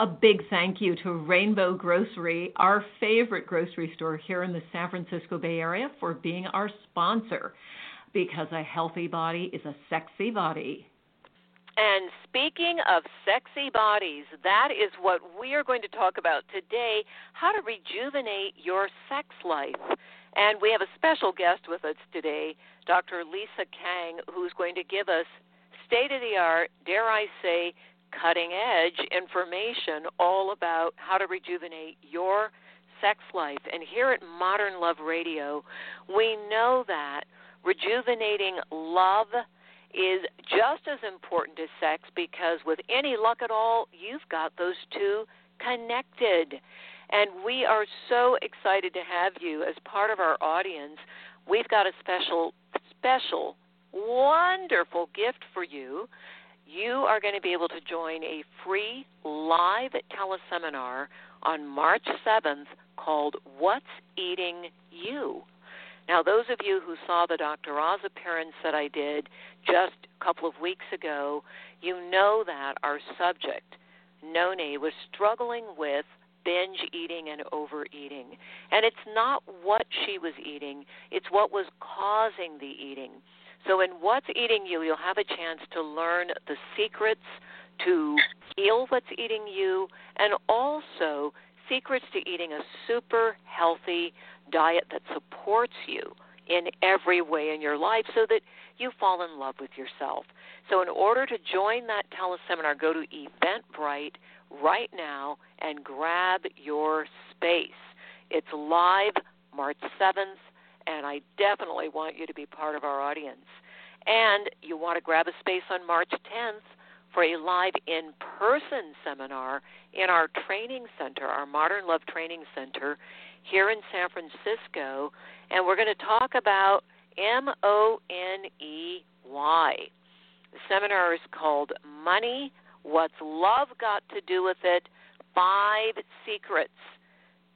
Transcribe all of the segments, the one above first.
A big thank you to Rainbow Grocery, our favorite grocery store here in the San Francisco Bay Area, for being our sponsor. Because a healthy body is a sexy body. And speaking of sexy bodies, that is what we are going to talk about today how to rejuvenate your sex life. And we have a special guest with us today, Dr. Lisa Kang, who's going to give us state of the art, dare I say, cutting edge information all about how to rejuvenate your sex life. And here at Modern Love Radio, we know that rejuvenating love is just as important as sex because with any luck at all, you've got those two connected. And we are so excited to have you as part of our audience. We've got a special, special, wonderful gift for you you are going to be able to join a free live teleseminar on March 7th called What's Eating You? Now, those of you who saw the Dr. Oz appearance that I did just a couple of weeks ago, you know that our subject, Noni, was struggling with binge eating and overeating. And it's not what she was eating, it's what was causing the eating. So, in What's Eating You, you'll have a chance to learn the secrets to heal what's eating you and also secrets to eating a super healthy diet that supports you in every way in your life so that you fall in love with yourself. So, in order to join that teleseminar, go to Eventbrite right now and grab your space. It's live March 7th and I definitely want you to be part of our audience. And you want to grab a space on March 10th for a live in person seminar in our training center, our Modern Love Training Center here in San Francisco. And we're going to talk about M O N E Y. The seminar is called Money What's Love Got to Do with It? Five Secrets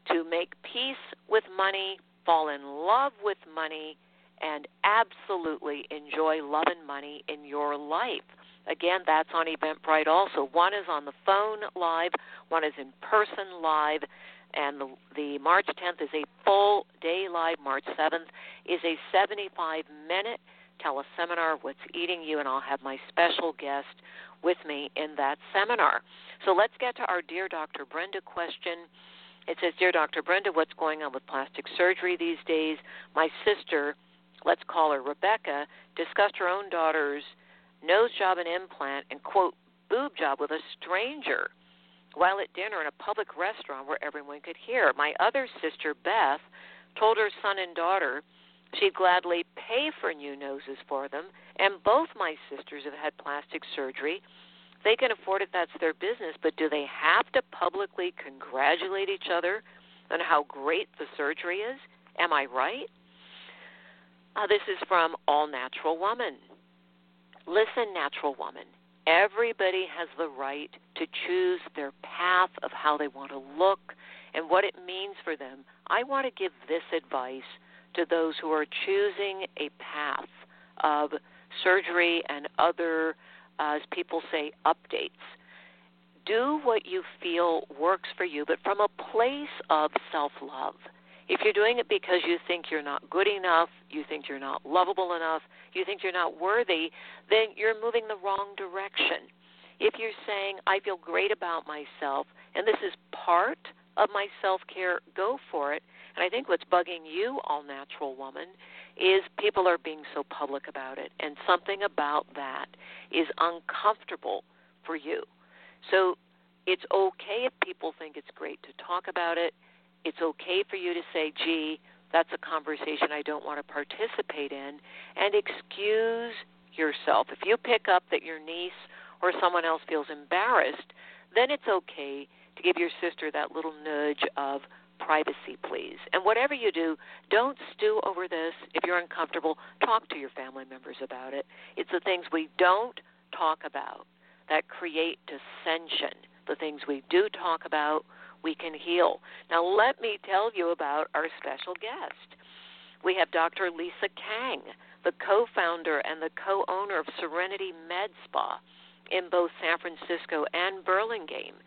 to Make Peace with Money fall in love with money, and absolutely enjoy love and money in your life. Again, that's on Eventbrite also. One is on the phone live, one is in person live, and the, the March 10th is a full day live. March 7th is a 75 minute teleseminar, What's Eating You, and I'll have my special guest with me in that seminar. So let's get to our Dear Dr. Brenda question. It says, Dear Dr. Brenda, what's going on with plastic surgery these days? My sister, let's call her Rebecca, discussed her own daughter's nose job and implant and, quote, boob job with a stranger while at dinner in a public restaurant where everyone could hear. My other sister, Beth, told her son and daughter she'd gladly pay for new noses for them, and both my sisters have had plastic surgery they can afford it, that's their business. But do they have to publicly congratulate each other on how great the surgery is? Am I right? Uh, this is from All Natural Woman. Listen, natural woman. Everybody has the right to choose their path of how they want to look and what it means for them. I want to give this advice to those who are choosing a path of surgery and other Uh, as people say, updates. Do what you feel works for you, but from a place of self love. If you're doing it because you think you're not good enough, you think you're not lovable enough, you think you're not worthy, then you're moving the wrong direction. If you're saying, I feel great about myself, and this is part of my self care, go for it. And I think what's bugging you, all natural woman, is people are being so public about it, and something about that is uncomfortable for you. So it's okay if people think it's great to talk about it. It's okay for you to say, gee, that's a conversation I don't want to participate in, and excuse yourself. If you pick up that your niece or someone else feels embarrassed, then it's okay to give your sister that little nudge of privacy, please. And whatever you do, don't stew over this. If you're uncomfortable, talk to your family members about it. It's the things we don't talk about that create dissension. The things we do talk about, we can heal. Now, let me tell you about our special guest. We have Dr. Lisa Kang, the co founder and the co owner of Serenity Med Spa in both San Francisco and Burlingame.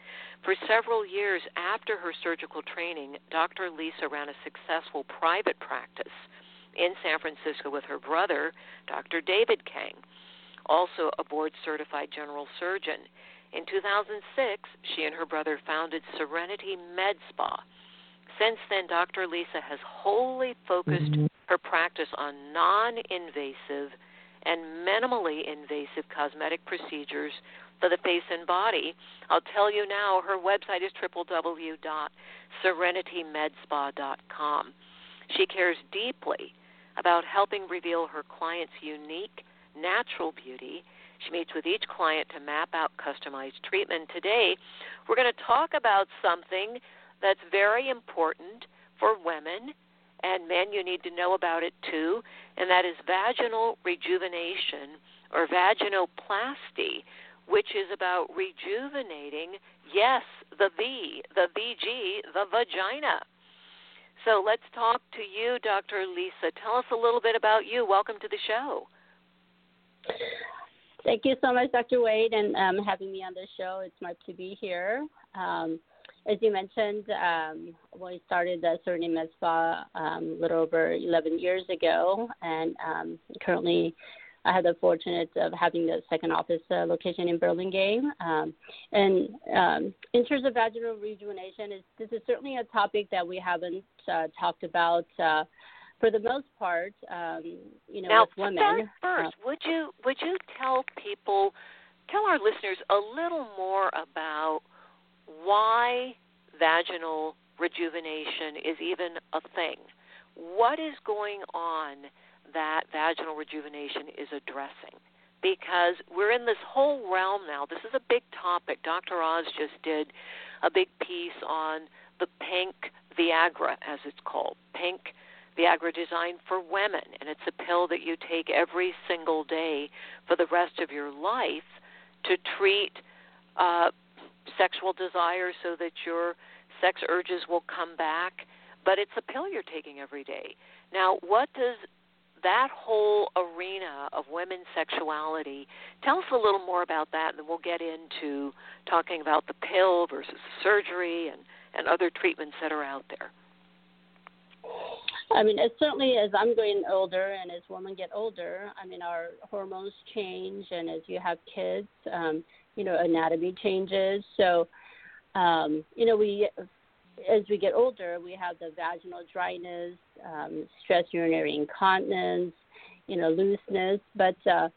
For several years after her surgical training, Dr. Lisa ran a successful private practice in San Francisco with her brother, Dr. David Kang, also a board certified general surgeon. In 2006, she and her brother founded Serenity Med Spa. Since then, Dr. Lisa has wholly focused mm-hmm. her practice on non invasive and minimally invasive cosmetic procedures for the face and body. I'll tell you now, her website is www.serenitymedspa.com. She cares deeply about helping reveal her clients' unique natural beauty. She meets with each client to map out customized treatment. Today, we're going to talk about something that's very important for women and men. You need to know about it too, and that is vaginal rejuvenation or vaginoplasty, which is about rejuvenating, yes, the V, the VG, the vagina. So let's talk to you, Dr. Lisa. Tell us a little bit about you. Welcome to the show. Thank you so much, Dr. Wade, and um, having me on the show. It's nice to be here. Um, as you mentioned, um, we started the Med Spa um, a little over 11 years ago, and um, currently I have the fortunate of having the second office uh, location in Burlingame. Um, and um, in terms of vaginal rejuvenation, is, this is certainly a topic that we haven't uh, talked about. Uh, for the most part, um, you know, now, with women. first, uh, would you would you tell people, tell our listeners a little more about why vaginal rejuvenation is even a thing? What is going on that vaginal rejuvenation is addressing because we're in this whole realm now. This is a big topic. Dr. Oz just did a big piece on the pink Viagra, as it's called. Pink Viagra designed for women, and it's a pill that you take every single day for the rest of your life to treat uh, sexual desire so that your sex urges will come back. But it's a pill you're taking every day. Now, what does that whole arena of women's sexuality. Tell us a little more about that, and then we'll get into talking about the pill versus surgery and, and other treatments that are out there. I mean, it's certainly as I'm getting older and as women get older, I mean, our hormones change, and as you have kids, um, you know, anatomy changes. So, um, you know, we as we get older, we have the vaginal dryness, um, stress urinary incontinence, you know, looseness. But, uh,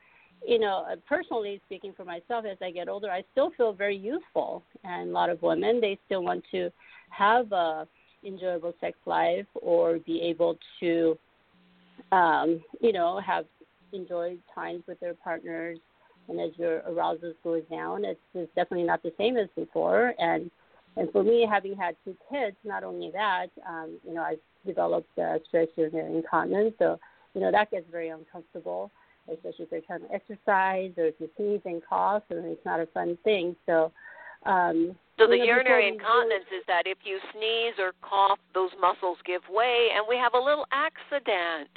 you know, personally speaking for myself, as I get older, I still feel very youthful. And a lot of women, they still want to have a enjoyable sex life or be able to, um, you know, have enjoyed times with their partners. And as your arousal goes down, it's, it's definitely not the same as before. And and for me, having had two kids, not only that, um, you know, I've developed uh, stress urinary incontinence, so you know that gets very uncomfortable, especially if you're trying to exercise or if you sneeze and cough, and it's not a fun thing. So. Um, so the know, urinary incontinence do, is that if you sneeze or cough, those muscles give way, and we have a little accident.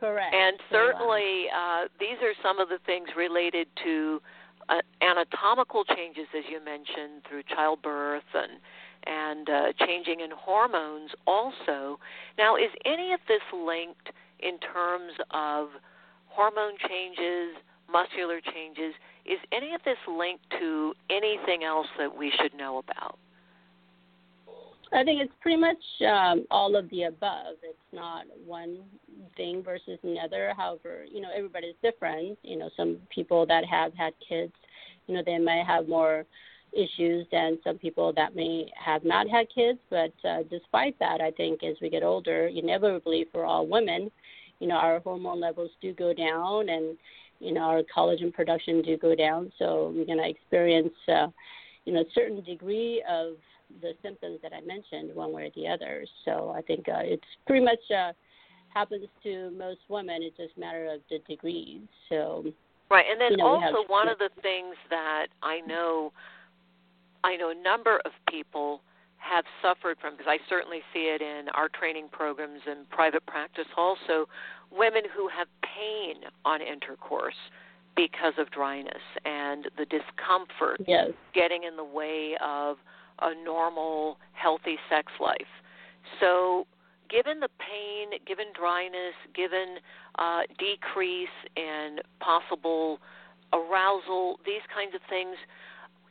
Correct. And certainly, uh, these are some of the things related to uh, anatomical changes, as you mentioned, through childbirth and and uh, changing in hormones also. Now, is any of this linked in terms of hormone changes, muscular changes? Is any of this linked to anything else that we should know about? I think it's pretty much um, all of the above. It's not one thing versus another. However, you know, everybody's different. You know, some people that have had kids, you know, they may have more issues than some people that may have not had kids. But uh, despite that, I think as we get older, inevitably for all women, you know, our hormone levels do go down and, you know, our collagen production do go down. So we're going to experience, uh, you know, a certain degree of the symptoms that I mentioned, one way or the other. So I think uh, it's pretty much uh, happens to most women. It's just a matter of the degrees. So right, and then you know, also have, one of the things that I know, I know a number of people have suffered from because I certainly see it in our training programs and private practice also women who have pain on intercourse because of dryness and the discomfort yes. getting in the way of a normal healthy sex life. So given the pain, given dryness, given uh, decrease in possible arousal, these kinds of things,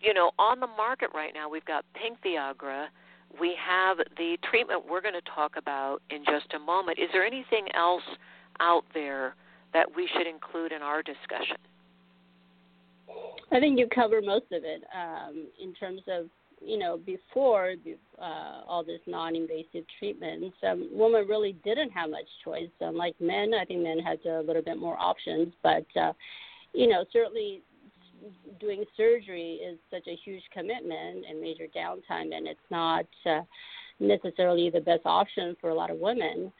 you know, on the market right now, we've got Pink Viagra, we have the treatment we're going to talk about in just a moment. Is there anything else out there that we should include in our discussion? I think you cover most of it um, in terms of you know before uh, all this non-invasive treatments, um, women really didn't have much choice. Unlike men, I think men had a little bit more options, but uh, you know certainly doing surgery is such a huge commitment and major downtime, and it's not uh, necessarily the best option for a lot of women.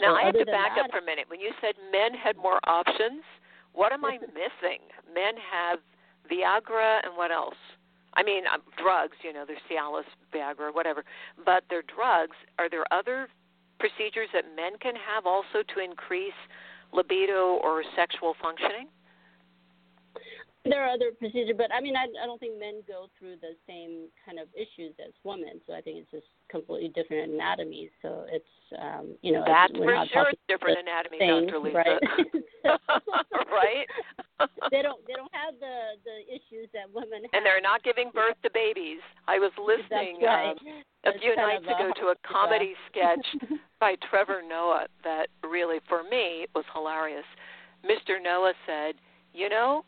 Now, I have to back that, up for a minute. When you said men had more options, what am I missing? Men have Viagra and what else? I mean, um, drugs, you know, there's Cialis, Viagra, whatever, but they're drugs. Are there other procedures that men can have also to increase libido or sexual functioning? There are other procedures, but I mean, I, I don't think men go through the same kind of issues as women. So I think it's just completely different anatomies. So it's, um, you know, that's for sure. talking different anatomy, thing, Dr. Lisa. Right. right. they don't. They don't have the the issues that women have. And they're not giving birth to babies. I was listening right. um, a That's few nights ago to a comedy sketch by Trevor Noah that really, for me, was hilarious. Mr. Noah said, "You know,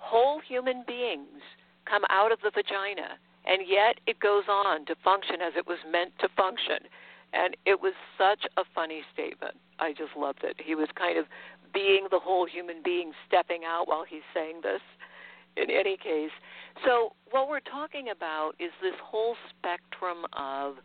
whole human beings come out of the vagina, and yet it goes on to function as it was meant to function. And it was such a funny statement. I just loved it. He was kind of being the whole human being stepping out while he's saying this. In any case, so what we're talking about is this whole spectrum of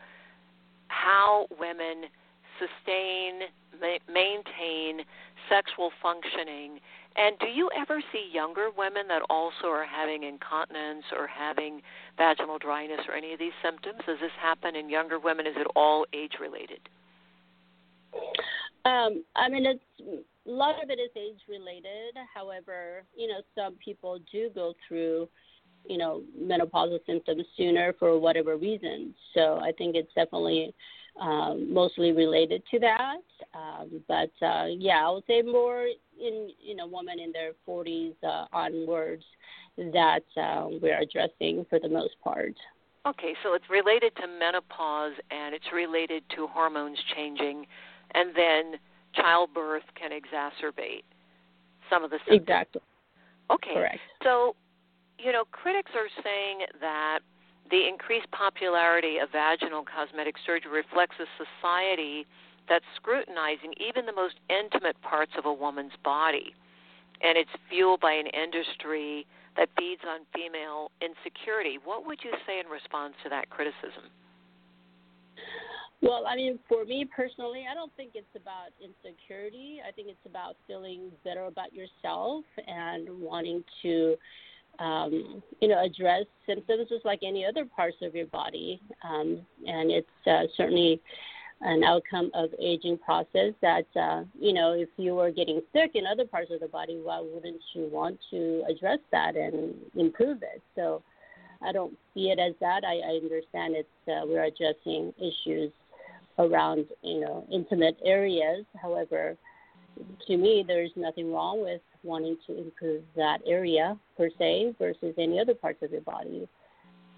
how women sustain, ma- maintain sexual functioning and do you ever see younger women that also are having incontinence or having vaginal dryness or any of these symptoms? Does this happen in younger women? Is it all age related? Um, I mean, it's a lot of it is age related. However, you know, some people do go through, you know, menopausal symptoms sooner for whatever reason. So I think it's definitely um, mostly related to that. Um, but uh, yeah, I would say more in you know women in their 40s uh, onwards that uh, we're addressing for the most part. Okay, so it's related to menopause and it's related to hormones changing, and then childbirth can exacerbate some of the symptoms. Exactly. Okay. Correct. So, you know, critics are saying that the increased popularity of vaginal cosmetic surgery reflects a society that's scrutinizing even the most intimate parts of a woman's body. And it's fueled by an industry that feeds on female insecurity. What would you say in response to that criticism? Well, I mean, for me personally, I don't think it's about insecurity. I think it's about feeling better about yourself and wanting to um, you know, address symptoms just like any other parts of your body. Um, and it's uh, certainly an outcome of aging process that, uh, you know, if you were getting sick in other parts of the body, why wouldn't you want to address that and improve it? So I don't see it as that. I, I understand it's uh, we're addressing issues around you know intimate areas. However, to me, there's nothing wrong with wanting to improve that area per se versus any other parts of your body.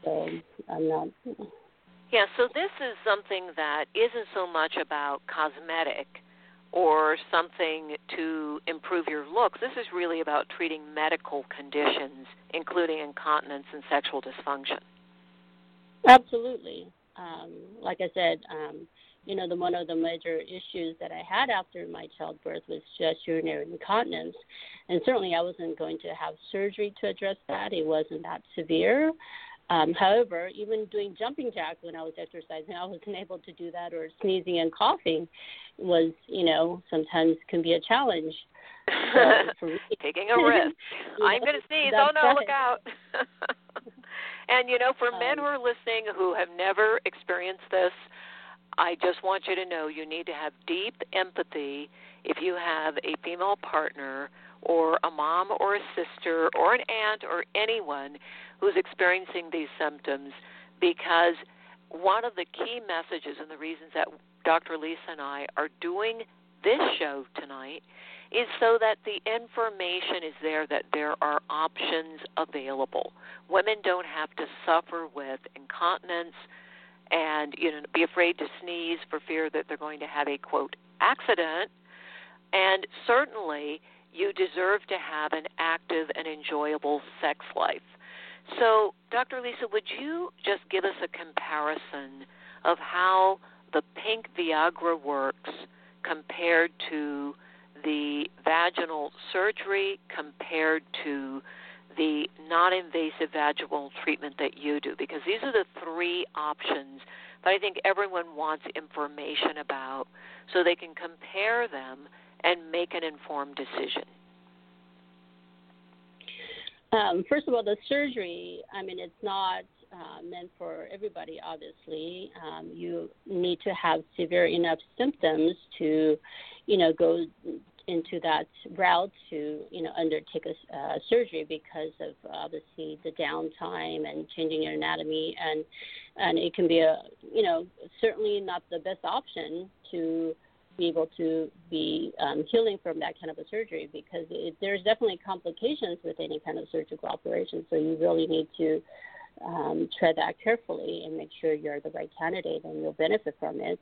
So I'm not. Yeah, so this is something that isn't so much about cosmetic or something to improve your looks. This is really about treating medical conditions, including incontinence and sexual dysfunction. Absolutely. Um, like I said, um, you know, the one of the major issues that I had after my childbirth was just urinary incontinence, and certainly I wasn't going to have surgery to address that. It wasn't that severe. Um, however, even doing jumping jacks when I was exercising, I wasn't able to do that, or sneezing and coughing was, you know, sometimes can be a challenge. So Taking a risk. I'm going to sneeze. Oh no, look out. and you know, for um, men who are listening who have never experienced this, I just want you to know you need to have deep empathy if you have a female partner or a mom or a sister or an aunt or anyone who's experiencing these symptoms because one of the key messages and the reasons that Dr. Lisa and I are doing this show tonight is so that the information is there that there are options available. Women don't have to suffer with incontinence and you know be afraid to sneeze for fear that they're going to have a quote accident. And certainly you deserve to have an active and enjoyable sex life. So dr lisa would you just give us a comparison of how the pink viagra works compared to the vaginal surgery compared to the non invasive vaginal treatment that you do? Because these are the three options that I think everyone wants information about so they can compare them and make an informed decision. Um, first of all, the surgery, I mean, it's not uh, meant for everybody, obviously. Um, you need to have severe enough symptoms to, you know, go into that route to you know undertake a uh, surgery because of obviously the downtime and changing your anatomy. And and it can be a you know certainly not the best option to be able to be um, healing from that kind of a surgery because it, there's definitely complications with any kind of surgical operation. So you really need to um, tread that carefully and make sure you're the right candidate and you'll benefit from it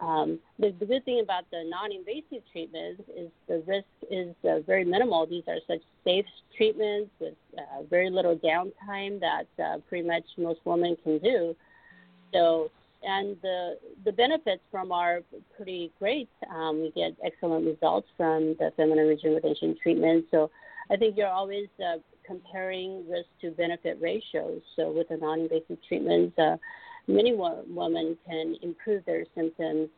um, the, the, good thing about the non-invasive treatments is the risk is uh, very minimal. These are such safe treatments with uh, very little downtime that uh, pretty much most women can do. So, and the the benefits from are pretty great. Um, we get excellent results from the feminine rejuvenation treatment. So, I think you're always uh, comparing risk to benefit ratios. So, with the non-invasive treatments many women can improve their symptoms,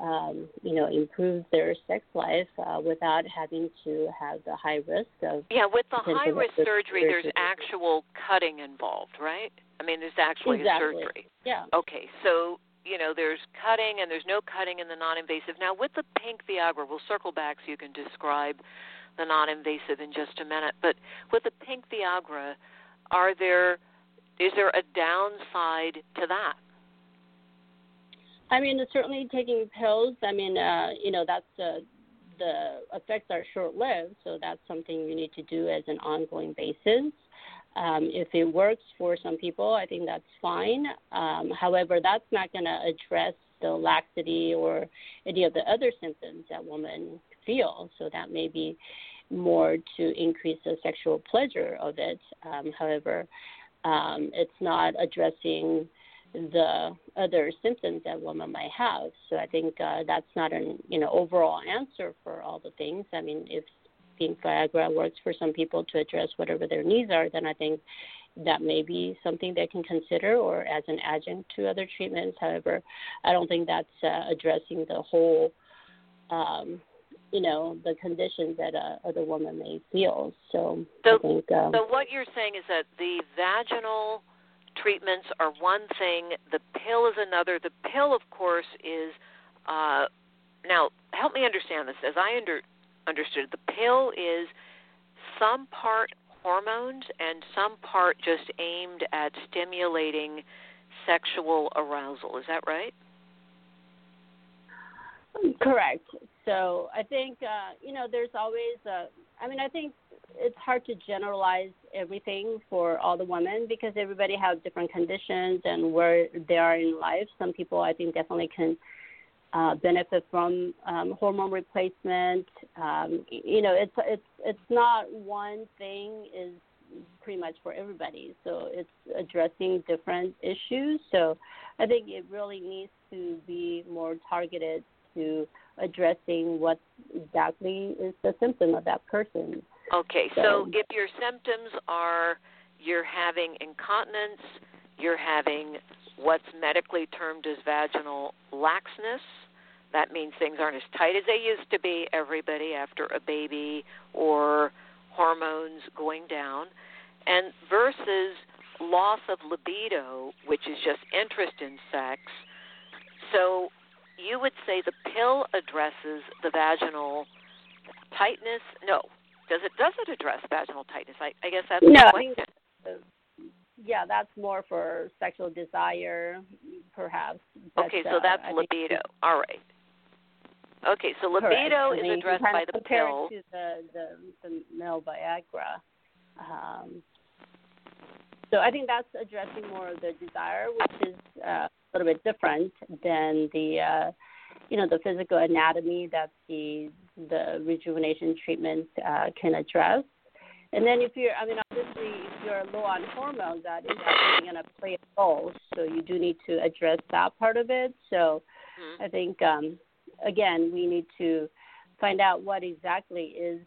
um, you know, improve their sex life uh, without having to have the high risk of. Yeah, with the high risk surgery, surgery, there's actual cutting involved, right? I mean, there's actually exactly. a surgery. Yeah. Okay, so you know, there's cutting and there's no cutting in the non-invasive. Now, with the pink Viagra, we'll circle back so you can describe the non-invasive in just a minute. But with the pink Viagra, are there is there a downside to that? I mean, certainly taking pills. I mean, uh, you know, that's uh, the effects are short-lived, so that's something you need to do as an ongoing basis. Um, if it works for some people, I think that's fine. Um, however, that's not going to address the laxity or any of the other symptoms that women feel. So that may be more to increase the sexual pleasure of it. Um, however, um, it's not addressing the other symptoms that women might have. So I think uh, that's not an you know overall answer for all the things. I mean, if pink Viagra works for some people to address whatever their needs are, then I think that may be something they can consider or as an adjunct to other treatments. However, I don't think that's uh, addressing the whole um, you know the conditions that a other woman may feel. So, so I think. Um, so what you're saying is that the vaginal treatments are one thing, the pill is another. The pill, of course, is uh, now help me understand this. As I under, understood, the pill is some part hormones and some part just aimed at stimulating sexual arousal. Is that right? Correct. So I think uh, you know there's always a. I mean I think it's hard to generalize everything for all the women because everybody has different conditions and where they are in life. Some people I think definitely can uh, benefit from um, hormone replacement. Um, you know, it's it's it's not one thing is pretty much for everybody. So it's addressing different issues. So I think it really needs to be more targeted to addressing what exactly is the symptom of that person. Okay, so, so if your symptoms are you're having incontinence, you're having what's medically termed as vaginal laxness, that means things aren't as tight as they used to be, everybody, after a baby or hormones going down, and versus loss of libido, which is just interest in sex. So you would say the pill addresses the vaginal tightness? No. Does it does it address vaginal tightness? I, I guess that's no, the question. I mean, yeah, that's more for sexual desire, perhaps. But, okay, so that's uh, libido. All right. Okay, so libido is addressed by the pill. to the, the the male Viagra. Um, so I think that's addressing more of the desire, which is uh, little bit different than the uh, you know the physical anatomy that the the rejuvenation treatment uh, can address. And then if you're, I mean, obviously, if you're low on hormones, that is actually going to play a role. So you do need to address that part of it. So mm-hmm. I think um, again, we need to find out what exactly is,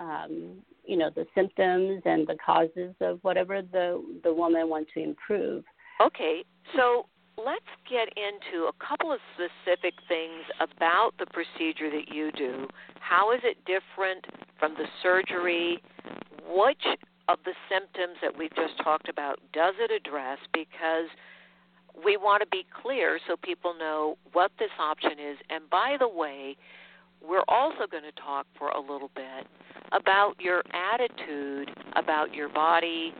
um, you know, the symptoms and the causes of whatever the the woman wants to improve. Okay, so let's get into a couple of specific things about the procedure that you do. How is it different from the surgery? Which of the symptoms that we've just talked about does it address? Because we want to be clear so people know what this option is. And by the way, we're also going to talk for a little bit about your attitude about your body,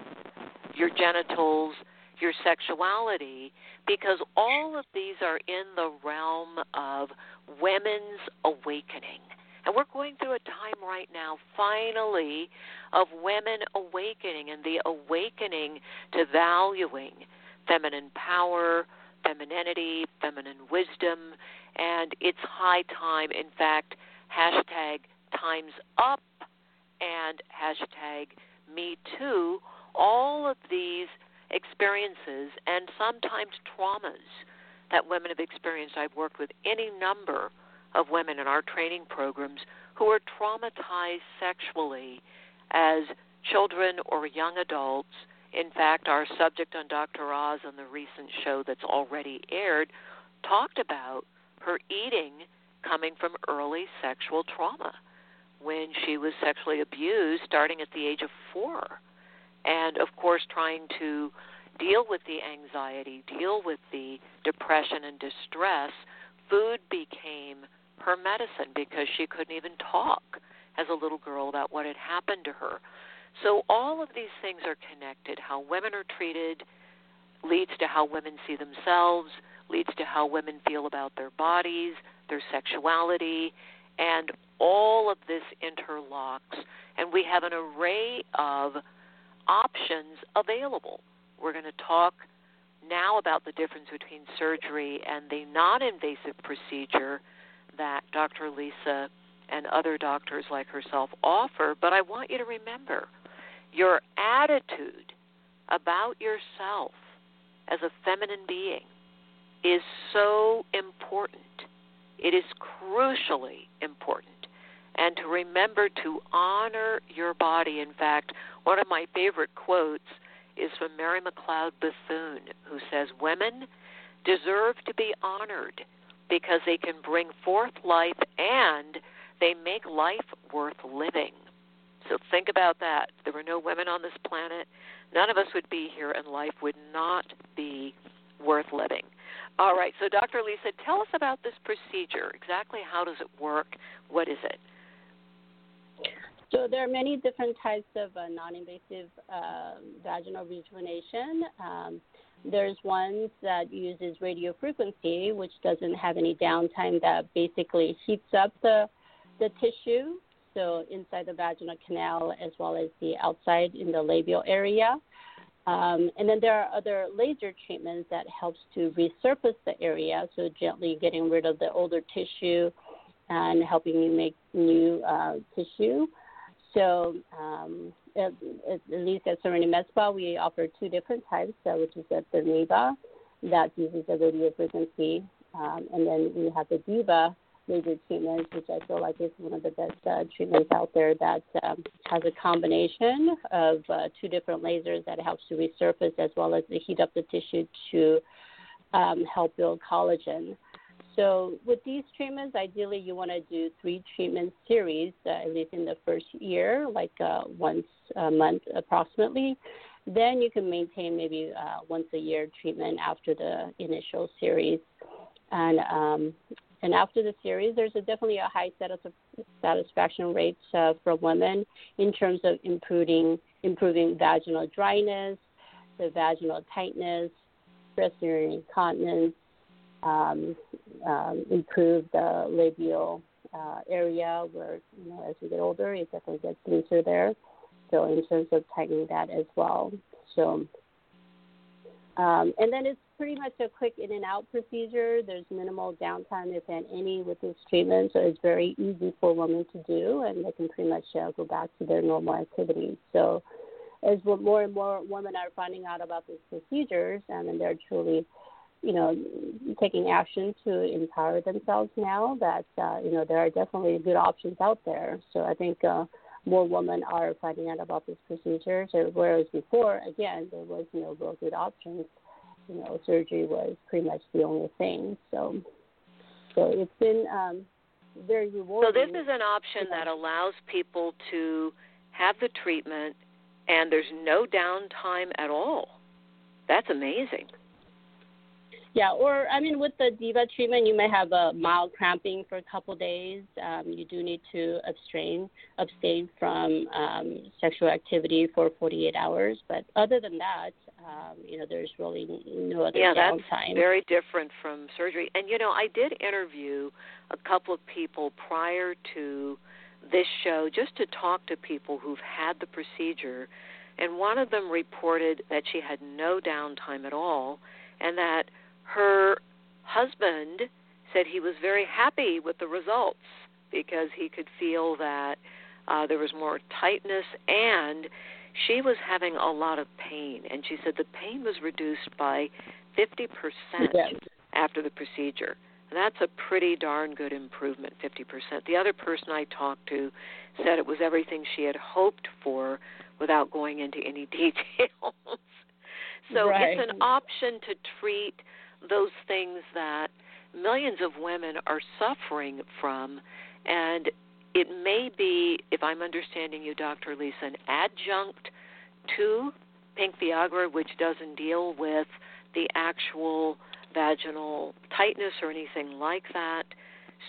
your genitals, your sexuality, because all of these are in the realm of women's awakening. And we're going through a time right now, finally, of women awakening and the awakening to valuing feminine power, femininity, feminine wisdom, and it's high time. In fact, hashtag times up and hashtag me too. All of these experiences and sometimes traumas that women have experienced. I've worked with any number of women in our training programs who are traumatized sexually as children or young adults in fact, our subject on Dr. Oz on the recent show that's already aired talked about her eating coming from early sexual trauma when she was sexually abused starting at the age of four. And of course, trying to deal with the anxiety, deal with the depression and distress, food became her medicine because she couldn't even talk as a little girl about what had happened to her. So all of these things are connected. How women are treated leads to how women see themselves, leads to how women feel about their bodies, their sexuality, and all of this interlocks. And we have an array of options available. We're going to talk now about the difference between surgery and the non invasive procedure that Dr. Lisa and other doctors like herself offer. But I want you to remember your attitude about yourself as a feminine being is so important. It is crucially important. Remember to honor your body. In fact, one of my favorite quotes is from Mary McLeod Bethune, who says, Women deserve to be honored because they can bring forth life and they make life worth living. So think about that. If there were no women on this planet, none of us would be here, and life would not be worth living. All right, so Dr. Lisa, tell us about this procedure. Exactly how does it work? What is it? So there are many different types of uh, non-invasive uh, vaginal rejuvenation. Um, there's ones that uses radio frequency, which doesn't have any downtime. That basically heats up the the tissue, so inside the vaginal canal as well as the outside in the labial area. Um, and then there are other laser treatments that helps to resurface the area, so gently getting rid of the older tissue and helping you make new uh, tissue. So um, at, at, least at Serenity Med Spa, we offer two different types, uh, which is the Thermiva that uses the radio frequency, um, and then we have the Diva laser treatment, which I feel like is one of the best uh, treatments out there that um, has a combination of uh, two different lasers that helps to resurface as well as to heat up the tissue to um, help build collagen. So with these treatments, ideally you want to do three treatment series, uh, at least in the first year, like uh, once a month approximately. Then you can maintain maybe uh, once a year treatment after the initial series. And um, and after the series, there's a, definitely a high satisfaction rate uh, for women in terms of improving improving vaginal dryness, the vaginal tightness, stress urinary incontinence, um, um, improve the labial uh, area where you know as we get older, it definitely gets looser there. So in terms of tightening that as well. So um, and then it's pretty much a quick in and out procedure. There's minimal downtime, if any, with this treatment, so it's very easy for women to do, and they can pretty much uh, go back to their normal activities. So, as more and more women are finding out about these procedures, um, and they're truly, you know, taking action to empower themselves now, that uh, you know there are definitely good options out there. So I think. Uh, more women are finding out about this procedure. So whereas before, again, there was no real good options. You know, surgery was pretty much the only thing. So, so it's been um, very rewarding. So this is an option that allows people to have the treatment, and there's no downtime at all. That's amazing. Yeah, or I mean, with the Diva treatment, you may have a mild cramping for a couple of days. Um, you do need to abstain abstain from um, sexual activity for 48 hours. But other than that, um, you know, there's really no other yeah, downtime. that's very different from surgery. And you know, I did interview a couple of people prior to this show just to talk to people who've had the procedure, and one of them reported that she had no downtime at all, and that her husband said he was very happy with the results because he could feel that uh, there was more tightness and she was having a lot of pain and she said the pain was reduced by 50% yes. after the procedure. And that's a pretty darn good improvement, 50%. The other person I talked to said it was everything she had hoped for without going into any details. so right. it's an option to treat those things that millions of women are suffering from. And it may be if i'm understanding you dr lisa an adjunct to pink viagra which doesn't deal with the actual vaginal tightness or anything like that.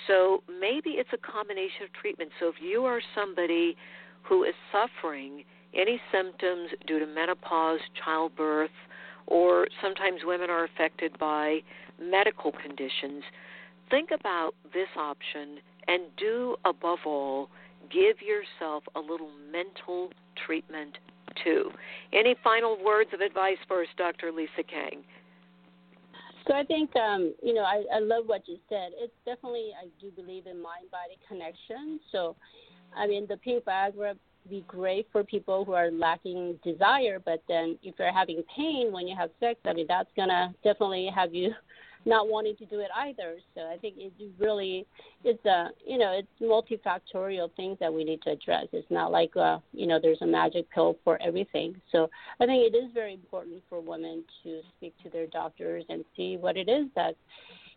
So maybe it's a combination of treatment so if you are somebody who is suffering any symptoms due to menopause childbirth or sometimes women are affected by medical conditions. Think about this option and do, above all, give yourself a little mental treatment too. Any final words of advice for us, Dr. Lisa Kang? So I think um, you know I, I love what you said. It's definitely I do believe in mind body connection. So I mean the pink Viagra be great for people who are lacking desire, but then if you're having pain when you have sex, I mean that's gonna definitely have you not wanting to do it either. So I think it really it's a you know it's multifactorial things that we need to address. It's not like uh, you know there's a magic pill for everything. So I think it is very important for women to speak to their doctors and see what it is that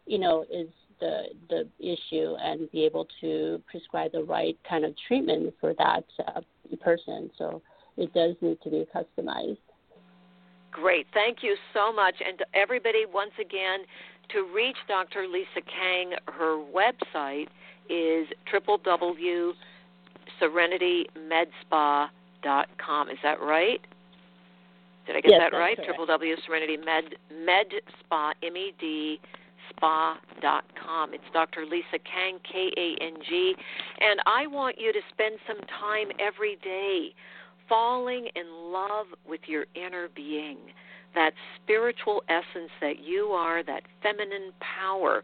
you know is the the issue and be able to prescribe the right kind of treatment for that uh, person. So it does need to be customized. Great. Thank you so much. And to everybody, once again, to reach Dr. Lisa Kang, her website is www.serenitymedspa.com. Is that right? Did I get yes, that right? www.serenitymedSpa, M-E-D, spa.com. It's Dr. Lisa Kang, K-A-N-G, and I want you to spend some time every day falling in love with your inner being, that spiritual essence that you are, that feminine power.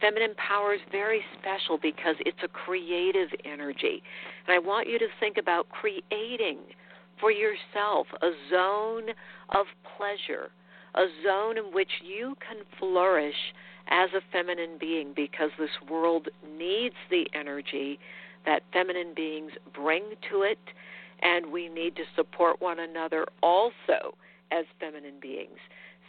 Feminine power is very special because it's a creative energy. And I want you to think about creating for yourself a zone of pleasure, a zone in which you can flourish as a feminine being because this world needs the energy that feminine beings bring to it, and we need to support one another also as feminine beings.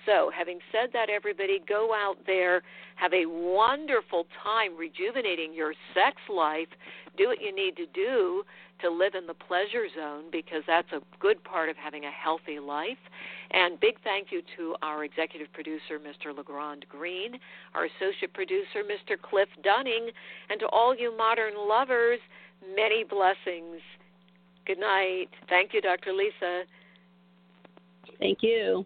So, having said that, everybody, go out there, have a wonderful time rejuvenating your sex life. Do what you need to do to live in the pleasure zone because that's a good part of having a healthy life. And big thank you to our executive producer, Mr. LeGrand Green, our associate producer, Mr. Cliff Dunning, and to all you modern lovers, many blessings. Good night. Thank you, Dr. Lisa. Thank you.